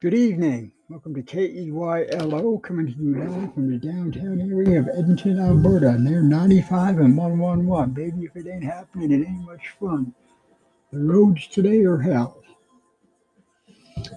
Good evening. Welcome to KEYLO, coming to you live from the downtown area of Edmonton, Alberta. And they're 95 and 111. Baby, if it ain't happening, it ain't much fun. The roads today are hell.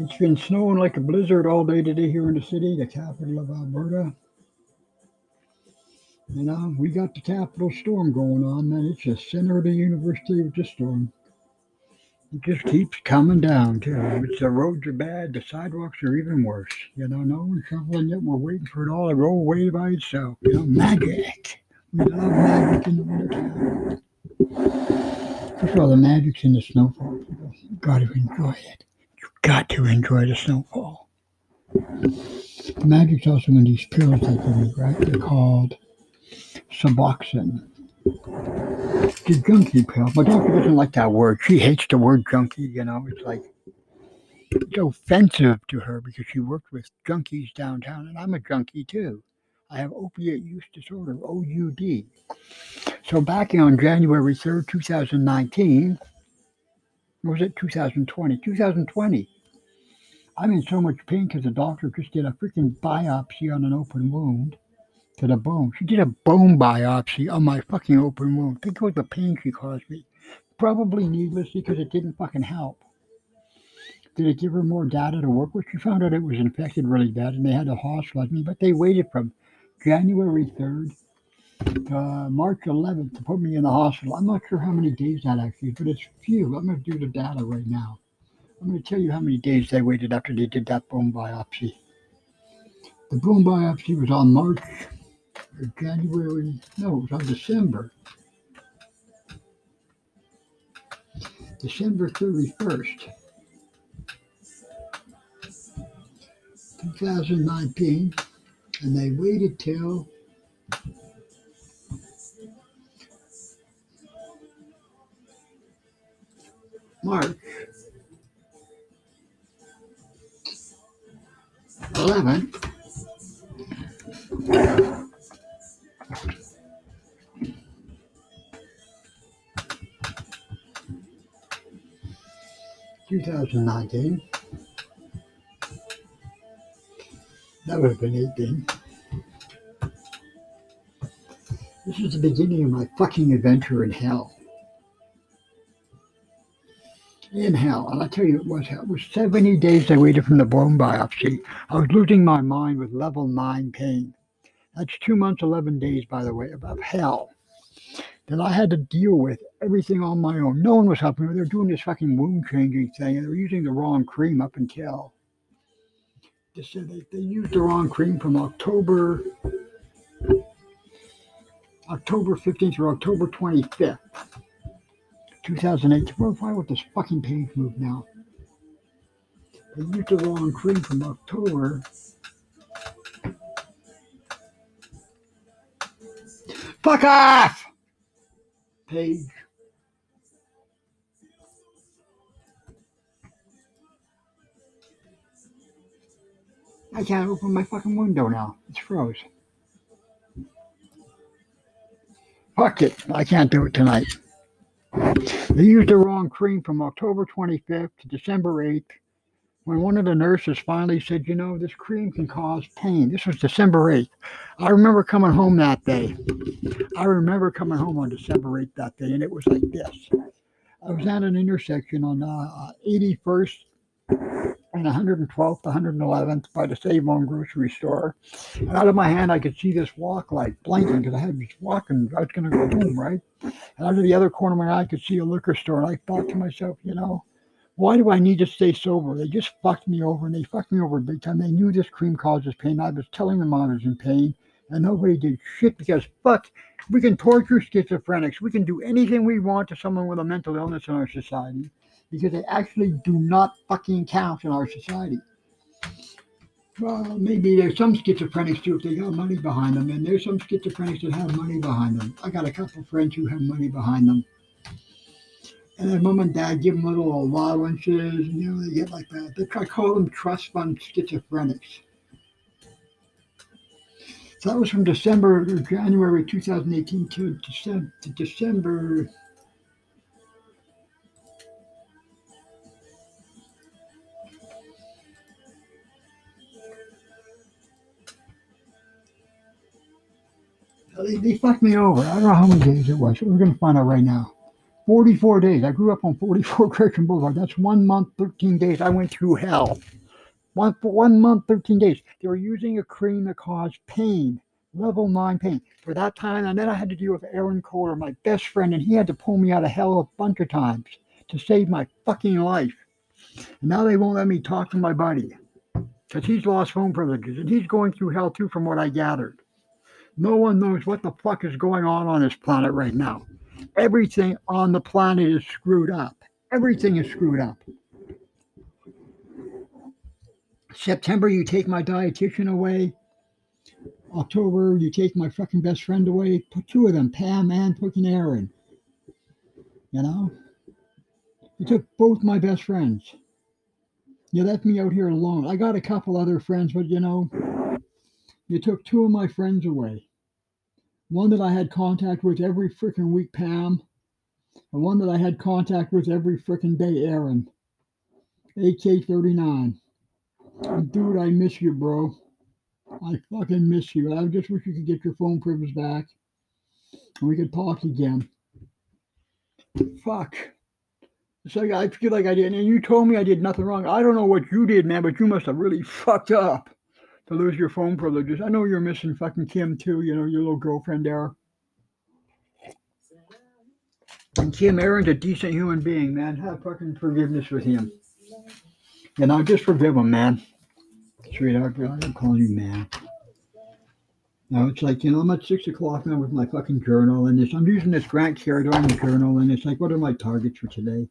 It's been snowing like a blizzard all day today here in the city, the capital of Alberta. You uh, know, we got the capital storm going on, man. It's the center of the university with the storm. It just keeps coming down too. It's the roads are bad, the sidewalks are even worse. You know, no one's shoveling yet. We're waiting for it all to roll away by itself. You know, magic. We love magic in the wintertime. First of all, the magic's in the snowfall. People you got to enjoy it. You've got to enjoy the snowfall. The magic's also in these pills they give me, right? They're called Suboxone. The junkie pill. My doctor doesn't like that word. She hates the word junkie, you know. It's like it's offensive to her because she worked with junkies downtown, and I'm a junkie too. I have opiate use disorder, OUD. So back on January 3rd, 2019, was it 2020? 2020. I'm in so much pain because the doctor just did a freaking biopsy on an open wound to the bone. She did a bone biopsy on my fucking open wound. Think about the pain she caused me. Probably needless because it didn't fucking help. Did it give her more data to work with? She found out it was infected really bad and they had to hospitalize me, but they waited from January 3rd to uh, March 11th to put me in the hospital. I'm not sure how many days that actually is, but it's few. I'm going to do the data right now. I'm going to tell you how many days they waited after they did that bone biopsy. The bone biopsy was on March or January, no, it was on December. December 31st, 2019, and they waited till March 11th 2019. That would have been 18. This is the beginning of my fucking adventure in hell. In hell. And I tell you, it was hell. It was 70 days I waited from the bone biopsy. I was losing my mind with level 9 pain. That's two months, 11 days, by the way, of hell that I had to deal with everything on my own. No one was helping me. They're doing this fucking wound changing thing, and they're using the wrong cream up until they said they, they used the wrong cream from October October 15th or October 25th, 2008. Why would this fucking page move now? They used the wrong cream from October. Fuck off! Page. I can't open my fucking window now. It's froze. Fuck it. I can't do it tonight. They used the wrong cream from October 25th to December 8th when one of the nurses finally said, You know, this cream can cause pain. This was December 8th. I remember coming home that day. I remember coming home on December 8th that day, and it was like this. I was at an intersection on uh, 81st and 112th, 111th by the Save On grocery store. And out of my hand, I could see this walk light blinking because I had was walking. I was going to go home, right? And out of the other corner of my eye, I could see a liquor store. And I thought to myself, you know, why do I need to stay sober? They just fucked me over and they fucked me over big time. They knew this cream causes pain. I was telling them I was in pain and nobody did shit because fuck, we can torture schizophrenics. We can do anything we want to someone with a mental illness in our society because they actually do not fucking count in our society. Well, maybe there's some schizophrenics too if they got money behind them, and there's some schizophrenics that have money behind them. I got a couple friends who have money behind them. And then mom and dad give them little allowances, and you know, they get like that. They try call them trust fund schizophrenics. So that was from December or January 2018 to, Dece- to December. They, they fucked me over. I don't know how many days it was. We're going to find out right now. 44 days. I grew up on 44 Gresham Boulevard. That's one month, 13 days. I went through hell. One one month, 13 days. They were using a cream that caused pain, level nine pain. For that time, and then I had to deal with Aaron Kohler, my best friend, and he had to pull me out of hell a bunch of times to save my fucking life. And now they won't let me talk to my buddy because he's lost phone privileges and he's going through hell too, from what I gathered. No one knows what the fuck is going on on this planet right now. Everything on the planet is screwed up. Everything is screwed up. September, you take my dietitian away. October, you take my fucking best friend away. Put two of them, Pam and fucking Aaron. You know? You took both my best friends. You left me out here alone. I got a couple other friends, but you know, you took two of my friends away. One that I had contact with every freaking week, Pam, and one that I had contact with every freaking day, Aaron. AK 39. Dude, I miss you, bro. I fucking miss you. I just wish you could get your phone privilege back and we could talk again. Fuck. It's like I feel like I did, and you told me I did nothing wrong. I don't know what you did, man, but you must have really fucked up to lose your phone privileges. I know you're missing fucking Kim too, you know, your little girlfriend there. And Kim Aaron's a decent human being, man. Have fucking forgiveness with him. And I'll just forgive him, man. Sweetheart, I'm calling you man. Now it's like, you know, I'm at six o'clock now with my fucking journal and this. I'm using this Grant Cardone journal and it's like, what are my targets for today?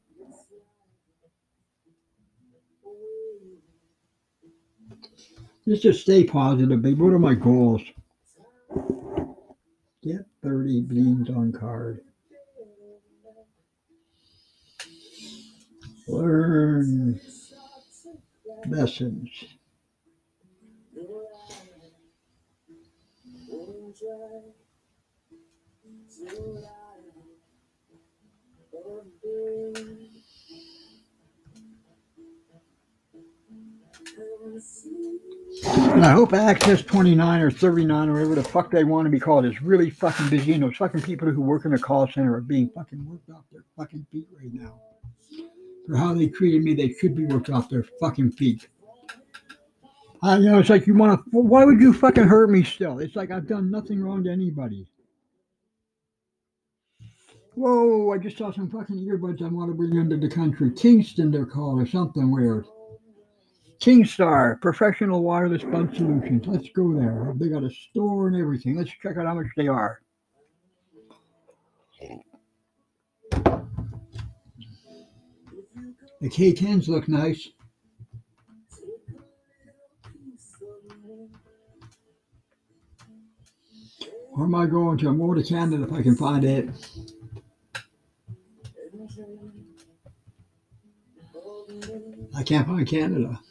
Just to stay positive, babe. What are my goals? Get 30 beans on card. Learn lessons. And I hope Access 29 or 39 or whatever the fuck they want to be called is really fucking busy. And those fucking people who work in the call center are being fucking worked off their fucking feet right now. For how they treated me, they should be worked off their fucking feet. I, you know, it's like you want to. Why would you fucking hurt me still? It's like I've done nothing wrong to anybody. Whoa! I just saw some fucking earbuds I want to bring into the country. Kingston, they're called, or something weird. Kingstar Professional Wireless Bud Solutions. Let's go there. They got a store and everything. Let's check out how much they are. The K10s look nice. Where am I going to? I'm going to Canada if I can find it. I can't find Canada.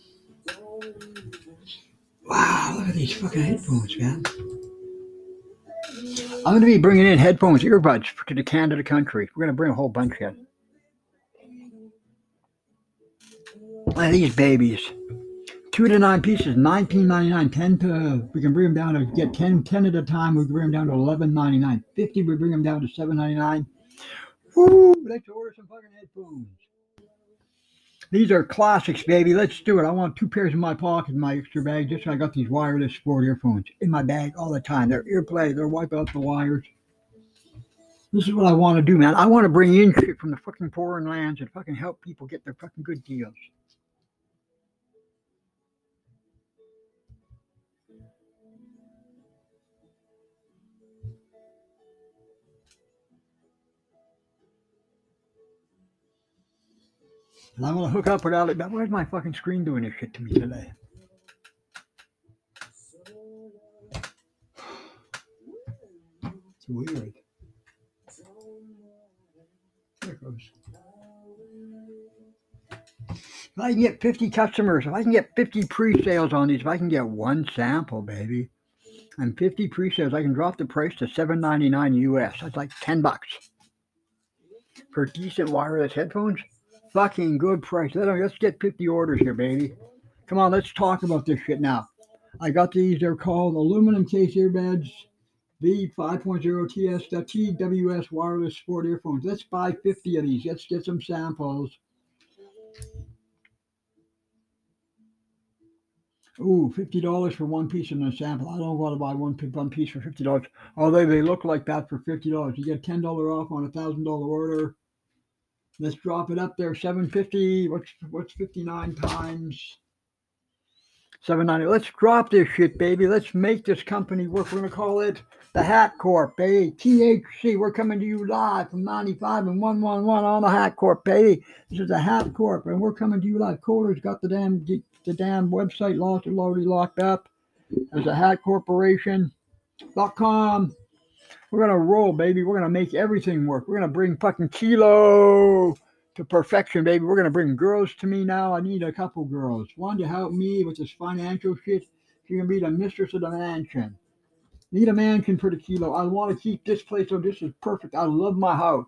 Wow, look at these fucking headphones, man. I'm going to be bringing in headphones, earbuds to the Canada country. We're going to bring a whole bunch in. Look at these babies. Two to nine pieces, nineteen ninety nine. Ten to we can bring them down to get 10, 10 at a time. We can bring them down to eleven ninety nine. Fifty, we bring them down to seven ninety nine. Woo! Let's order some fucking headphones. These are classics, baby. Let's do it. I want two pairs in my pocket, in my extra bag. Just so I got these wireless sport earphones in my bag all the time. They're earplay. They're wipe out the wires. This is what I want to do, man. I want to bring in shit from the fucking foreign lands and fucking help people get their fucking good deals. And I'm gonna hook up with Ali. Where's my fucking screen doing this shit to me today? It's weird. There it goes. If I can get 50 customers, if I can get 50 pre-sales on these, if I can get one sample, baby, and 50 pre-sales, I can drop the price to 7.99 US. That's like 10 bucks for decent wireless headphones fucking good price. Let's get 50 orders here, baby. Come on, let's talk about this shit now. I got these. They're called aluminum case earbuds. V5.0 TS, the TWS wireless sport earphones. Let's buy 50 of these. Let's get some samples. Ooh, $50 for one piece in a sample. I don't want to buy one, one piece for $50. Although they look like that for $50. You get $10 off on a $1,000 order. Let's drop it up there. 750. What's what's 59 times? 790. Let's drop this shit, baby. Let's make this company work. We're gonna call it the Hat Corp, baby. THC. We're coming to you live from 95 and 111 on the Hat Corp, baby. This is the Hat Corp, and we're coming to you live. Kohler's got the damn the damn website lost, already locked up. There's a Hat Corporation.com. We're gonna roll, baby. We're gonna make everything work. We're gonna bring fucking Kilo to perfection, baby. We're gonna bring girls to me now. I need a couple girls. One to help me with this financial shit. She gonna be the mistress of the mansion. Need a mansion for the kilo. I want to keep this place so this is perfect. I love my house.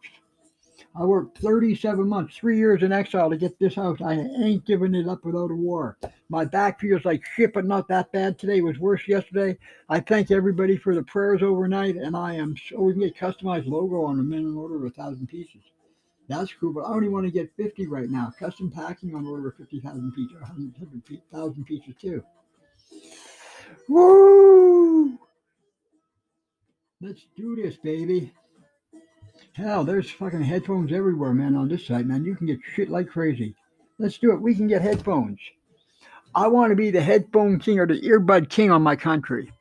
I worked 37 months, three years in exile to get this house. I ain't giving it up without a war. My back feels like shit, but not that bad today. It was worse yesterday. I thank everybody for the prayers overnight, and I am so oh, we can get customized logo on a minimum order of a thousand pieces. That's cool, but I only want to get 50 right now. Custom packing on order of 50,000 pieces, 100,000 pieces too. Woo! Let's do this, baby. Hell, there's fucking headphones everywhere, man, on this site, man. You can get shit like crazy. Let's do it. We can get headphones. I want to be the headphone king or the earbud king on my country.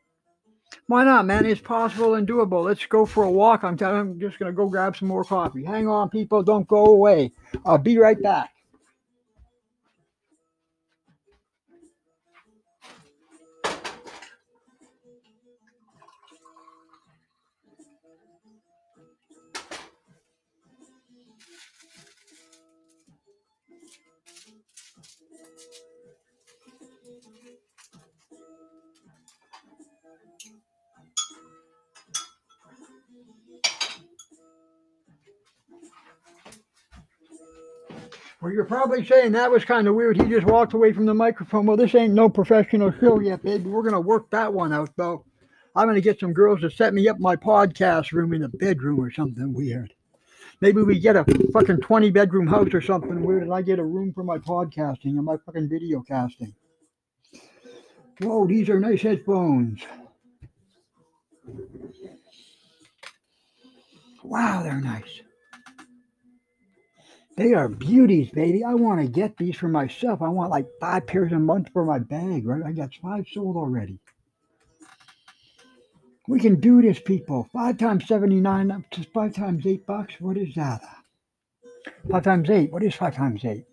Why not, man? It's possible and doable. Let's go for a walk. I'm, telling, I'm just going to go grab some more coffee. Hang on, people. Don't go away. I'll be right back. Well, you're probably saying that was kind of weird. He just walked away from the microphone. Well, this ain't no professional show yet, baby. We're going to work that one out, though. I'm going to get some girls to set me up my podcast room in a bedroom or something weird. Maybe we get a fucking 20 bedroom house or something weird, and I get a room for my podcasting and my fucking video casting. Whoa, these are nice headphones. Wow, they're nice. They are beauties, baby. I want to get these for myself. I want like five pairs a month for my bag, right? I got five sold already. We can do this, people. Five times 79, up to five times eight bucks. What is that? Five times eight. What is five times eight?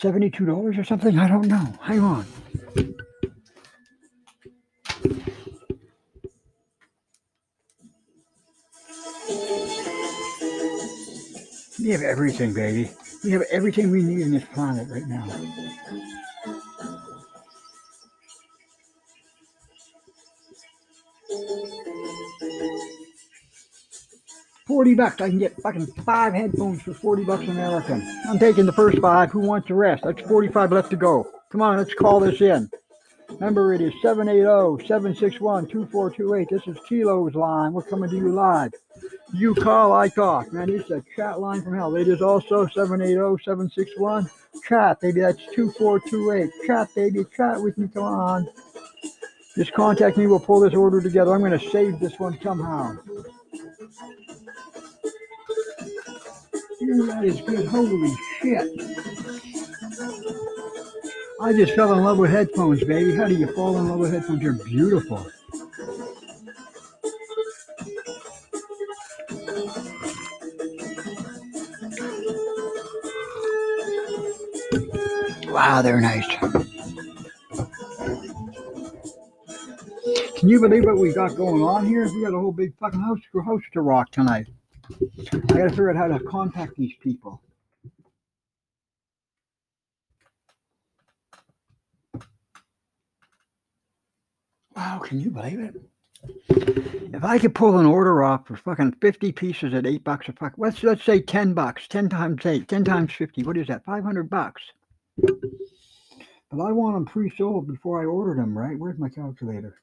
$72 or something? I don't know. Hang on. We have everything, baby. We have everything we need in this planet right now. Forty bucks. I can get fucking five headphones for forty bucks American. I'm taking the first five. Who wants the rest? That's forty-five left to go. Come on, let's call this in. Number it is 780-761-2428. This is Kilo's line. We're coming to you live. You call, I talk. Man, it's a chat line from hell. It is also 780-761. Chat, baby. That's 2428. Chat, baby. Chat with me. Come on. Just contact me. We'll pull this order together. I'm going to save this one somehow. that is good. Holy shit. I just fell in love with headphones, baby. How do you fall in love with headphones? You're beautiful. Wow, they're nice. Can you believe what we got going on here? We got a whole big fucking house, house to rock tonight. I gotta figure out how to contact these people. Wow, can you believe it? If I could pull an order off for fucking 50 pieces at eight bucks a fuck, let's let's say 10 bucks, 10 times eight, 10 times 50. What is that? 500 bucks. But I want them pre-sold before I order them, right? Where's my calculator?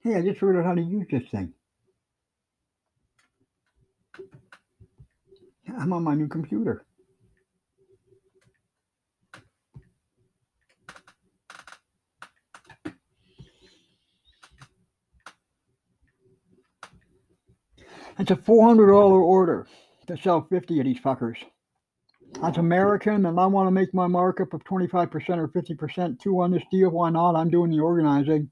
Hey, I just figured out how to use this thing. I'm on my new computer. It's a $400 order to sell 50 of these fuckers. That's American, and I want to make my markup of 25% or 50% too on this deal. Why not? I'm doing the organizing.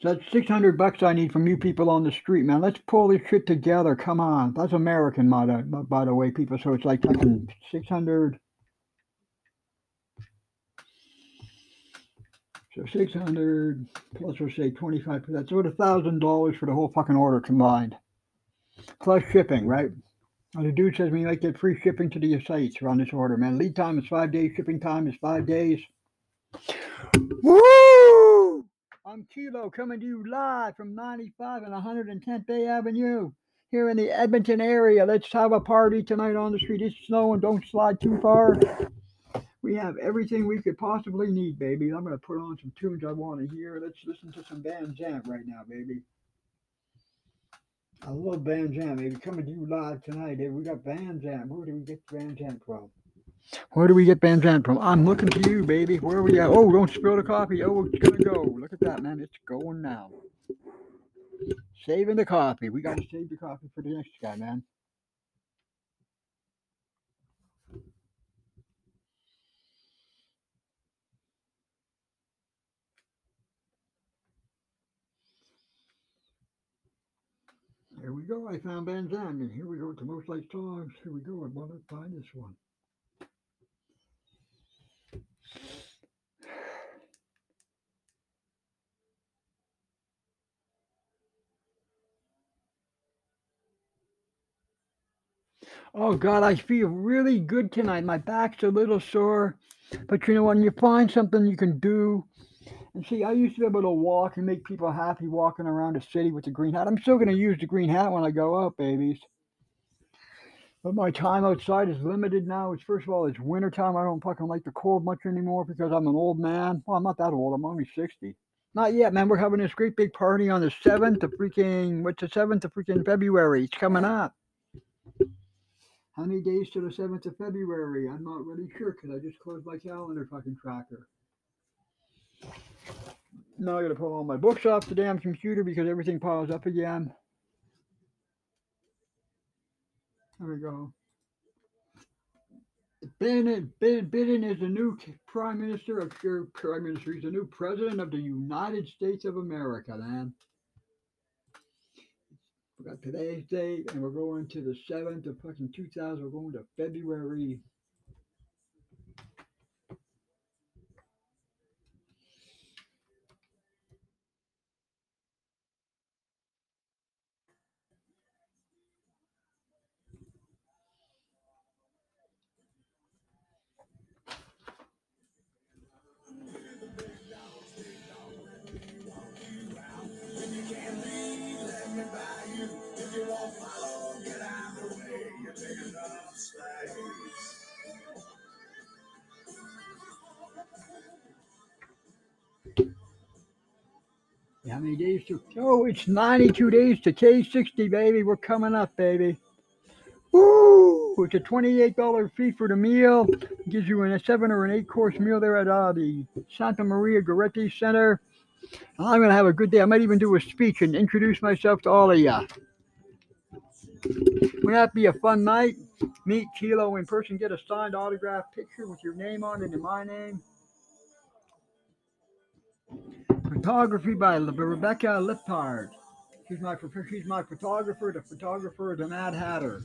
So that's 600 bucks I need from you people on the street, man. Let's pull this shit together. Come on. That's American, by the, by the way, people. So it's like fucking 600. So 600 plus, we'll say 25. That's about $1,000 for the whole fucking order combined. Plus shipping, right? And the dude says we might get free shipping to the sites on this order, man. Lead time is five days, shipping time is five days. Woo! I'm Kilo coming to you live from 95 and 110th Bay Avenue here in the Edmonton area. Let's have a party tonight on the street. It's snowing. Don't slide too far. We have everything we could possibly need, baby. I'm going to put on some tunes I want to hear. Let's listen to some Van Zandt right now, baby. I love Van Zandt, baby. Coming to you live tonight, baby. We got Van Zandt. Where do we get Van Zandt from? Where do we get Van Zandt from? I'm looking to you, baby. Where are we at? Oh, don't spill the coffee. Oh, it's gonna go. Look at that, man. It's going now. Saving the coffee. We gotta save the coffee for the next guy, man. Here we go. I found Van Zandt. And here we go with the Most Light Songs. Here we go. I want to find this one. Oh God, I feel really good tonight. My back's a little sore, but you know when you find something you can do. And see, I used to be able to walk and make people happy walking around the city with the green hat. I'm still going to use the green hat when I go out, babies. But my time outside is limited now. It's first of all, it's winter time. I don't fucking like the cold much anymore because I'm an old man. Well, I'm not that old. I'm only 60. Not yet, man. We're having this great big party on the 7th of freaking, what's the 7th of freaking February? It's coming up. How many days to the 7th of February? I'm not really sure because I just closed my calendar fucking tracker. Now I gotta pull all my books off the damn computer because everything piles up again. There we go. Biden, is the new prime minister of your prime minister. He's the new president of the United States of America, man. We got today's date, and we're going to the seventh of fucking two thousand. We're going to February. How many days to? Oh, it's 92 days to K60, baby. We're coming up, baby. Woo! It's a $28 fee for the meal. gives you a seven or an eight course meal there at uh, the Santa Maria Goretti Center. I'm going to have a good day. I might even do a speech and introduce myself to all of you. Wouldn't that be a fun night? Meet Kilo in person, get a signed autograph picture with your name on it and my name. Photography by Rebecca Lippard. She's my she's my photographer, the photographer the Mad Hatter.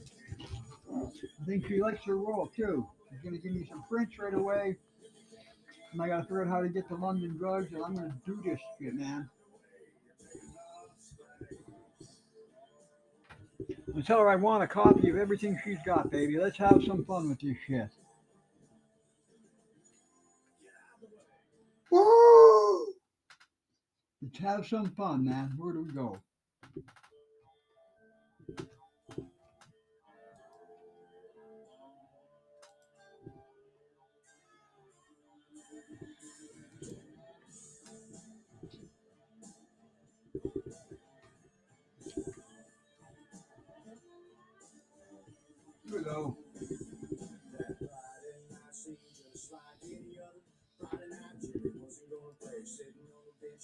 I think she likes her role too. She's gonna give me some prints right away. And I gotta figure out how to get to London drugs, and I'm gonna do this shit, man. I tell her I want a copy of everything she's got, baby. Let's have some fun with this shit. Woo! Let's have some fun, man. Where do we go? Hello.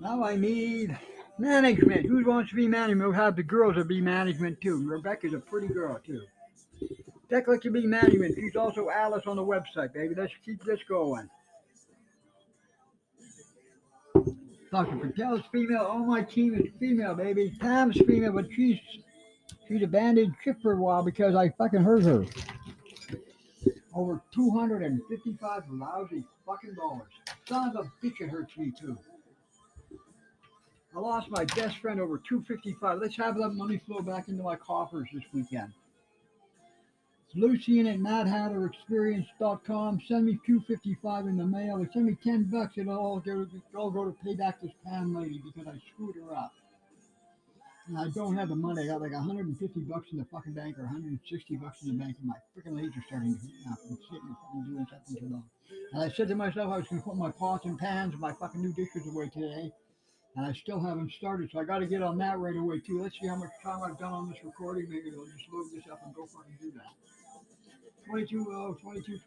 Now I need management. Who wants to be management? We'll have the girls that be management too. Rebecca's a pretty girl too. Declan can be management. She's also Alice on the website, baby. Let's keep this going. Dr. Patel's female. All my team is female, baby. Pam's female, but she's she's abandoned ship for a while because I fucking hurt her. Over 255 lousy fucking dollars. Son of a bitch, it hurts me too. I lost my best friend over 255. Let's have that money flow back into my coffers this weekend. Lucian at MadHatterExperience.com. Send me 255 in the mail. Or send me 10 bucks. It'll all go, it'll all go to pay back this Pam lady because I screwed her up. And I don't have the money. I got like 150 bucks in the fucking bank or 160 bucks in the bank, and my freaking legs are starting to heat up. I'm sitting and fucking doing something too long. And I said to myself, I was going to put my pots and pans and my fucking new dishes away today. And I still haven't started, so I got to get on that right away too. Let's see how much time I've done on this recording. Maybe I'll just load this up and go fucking do that. 22, oh, 22,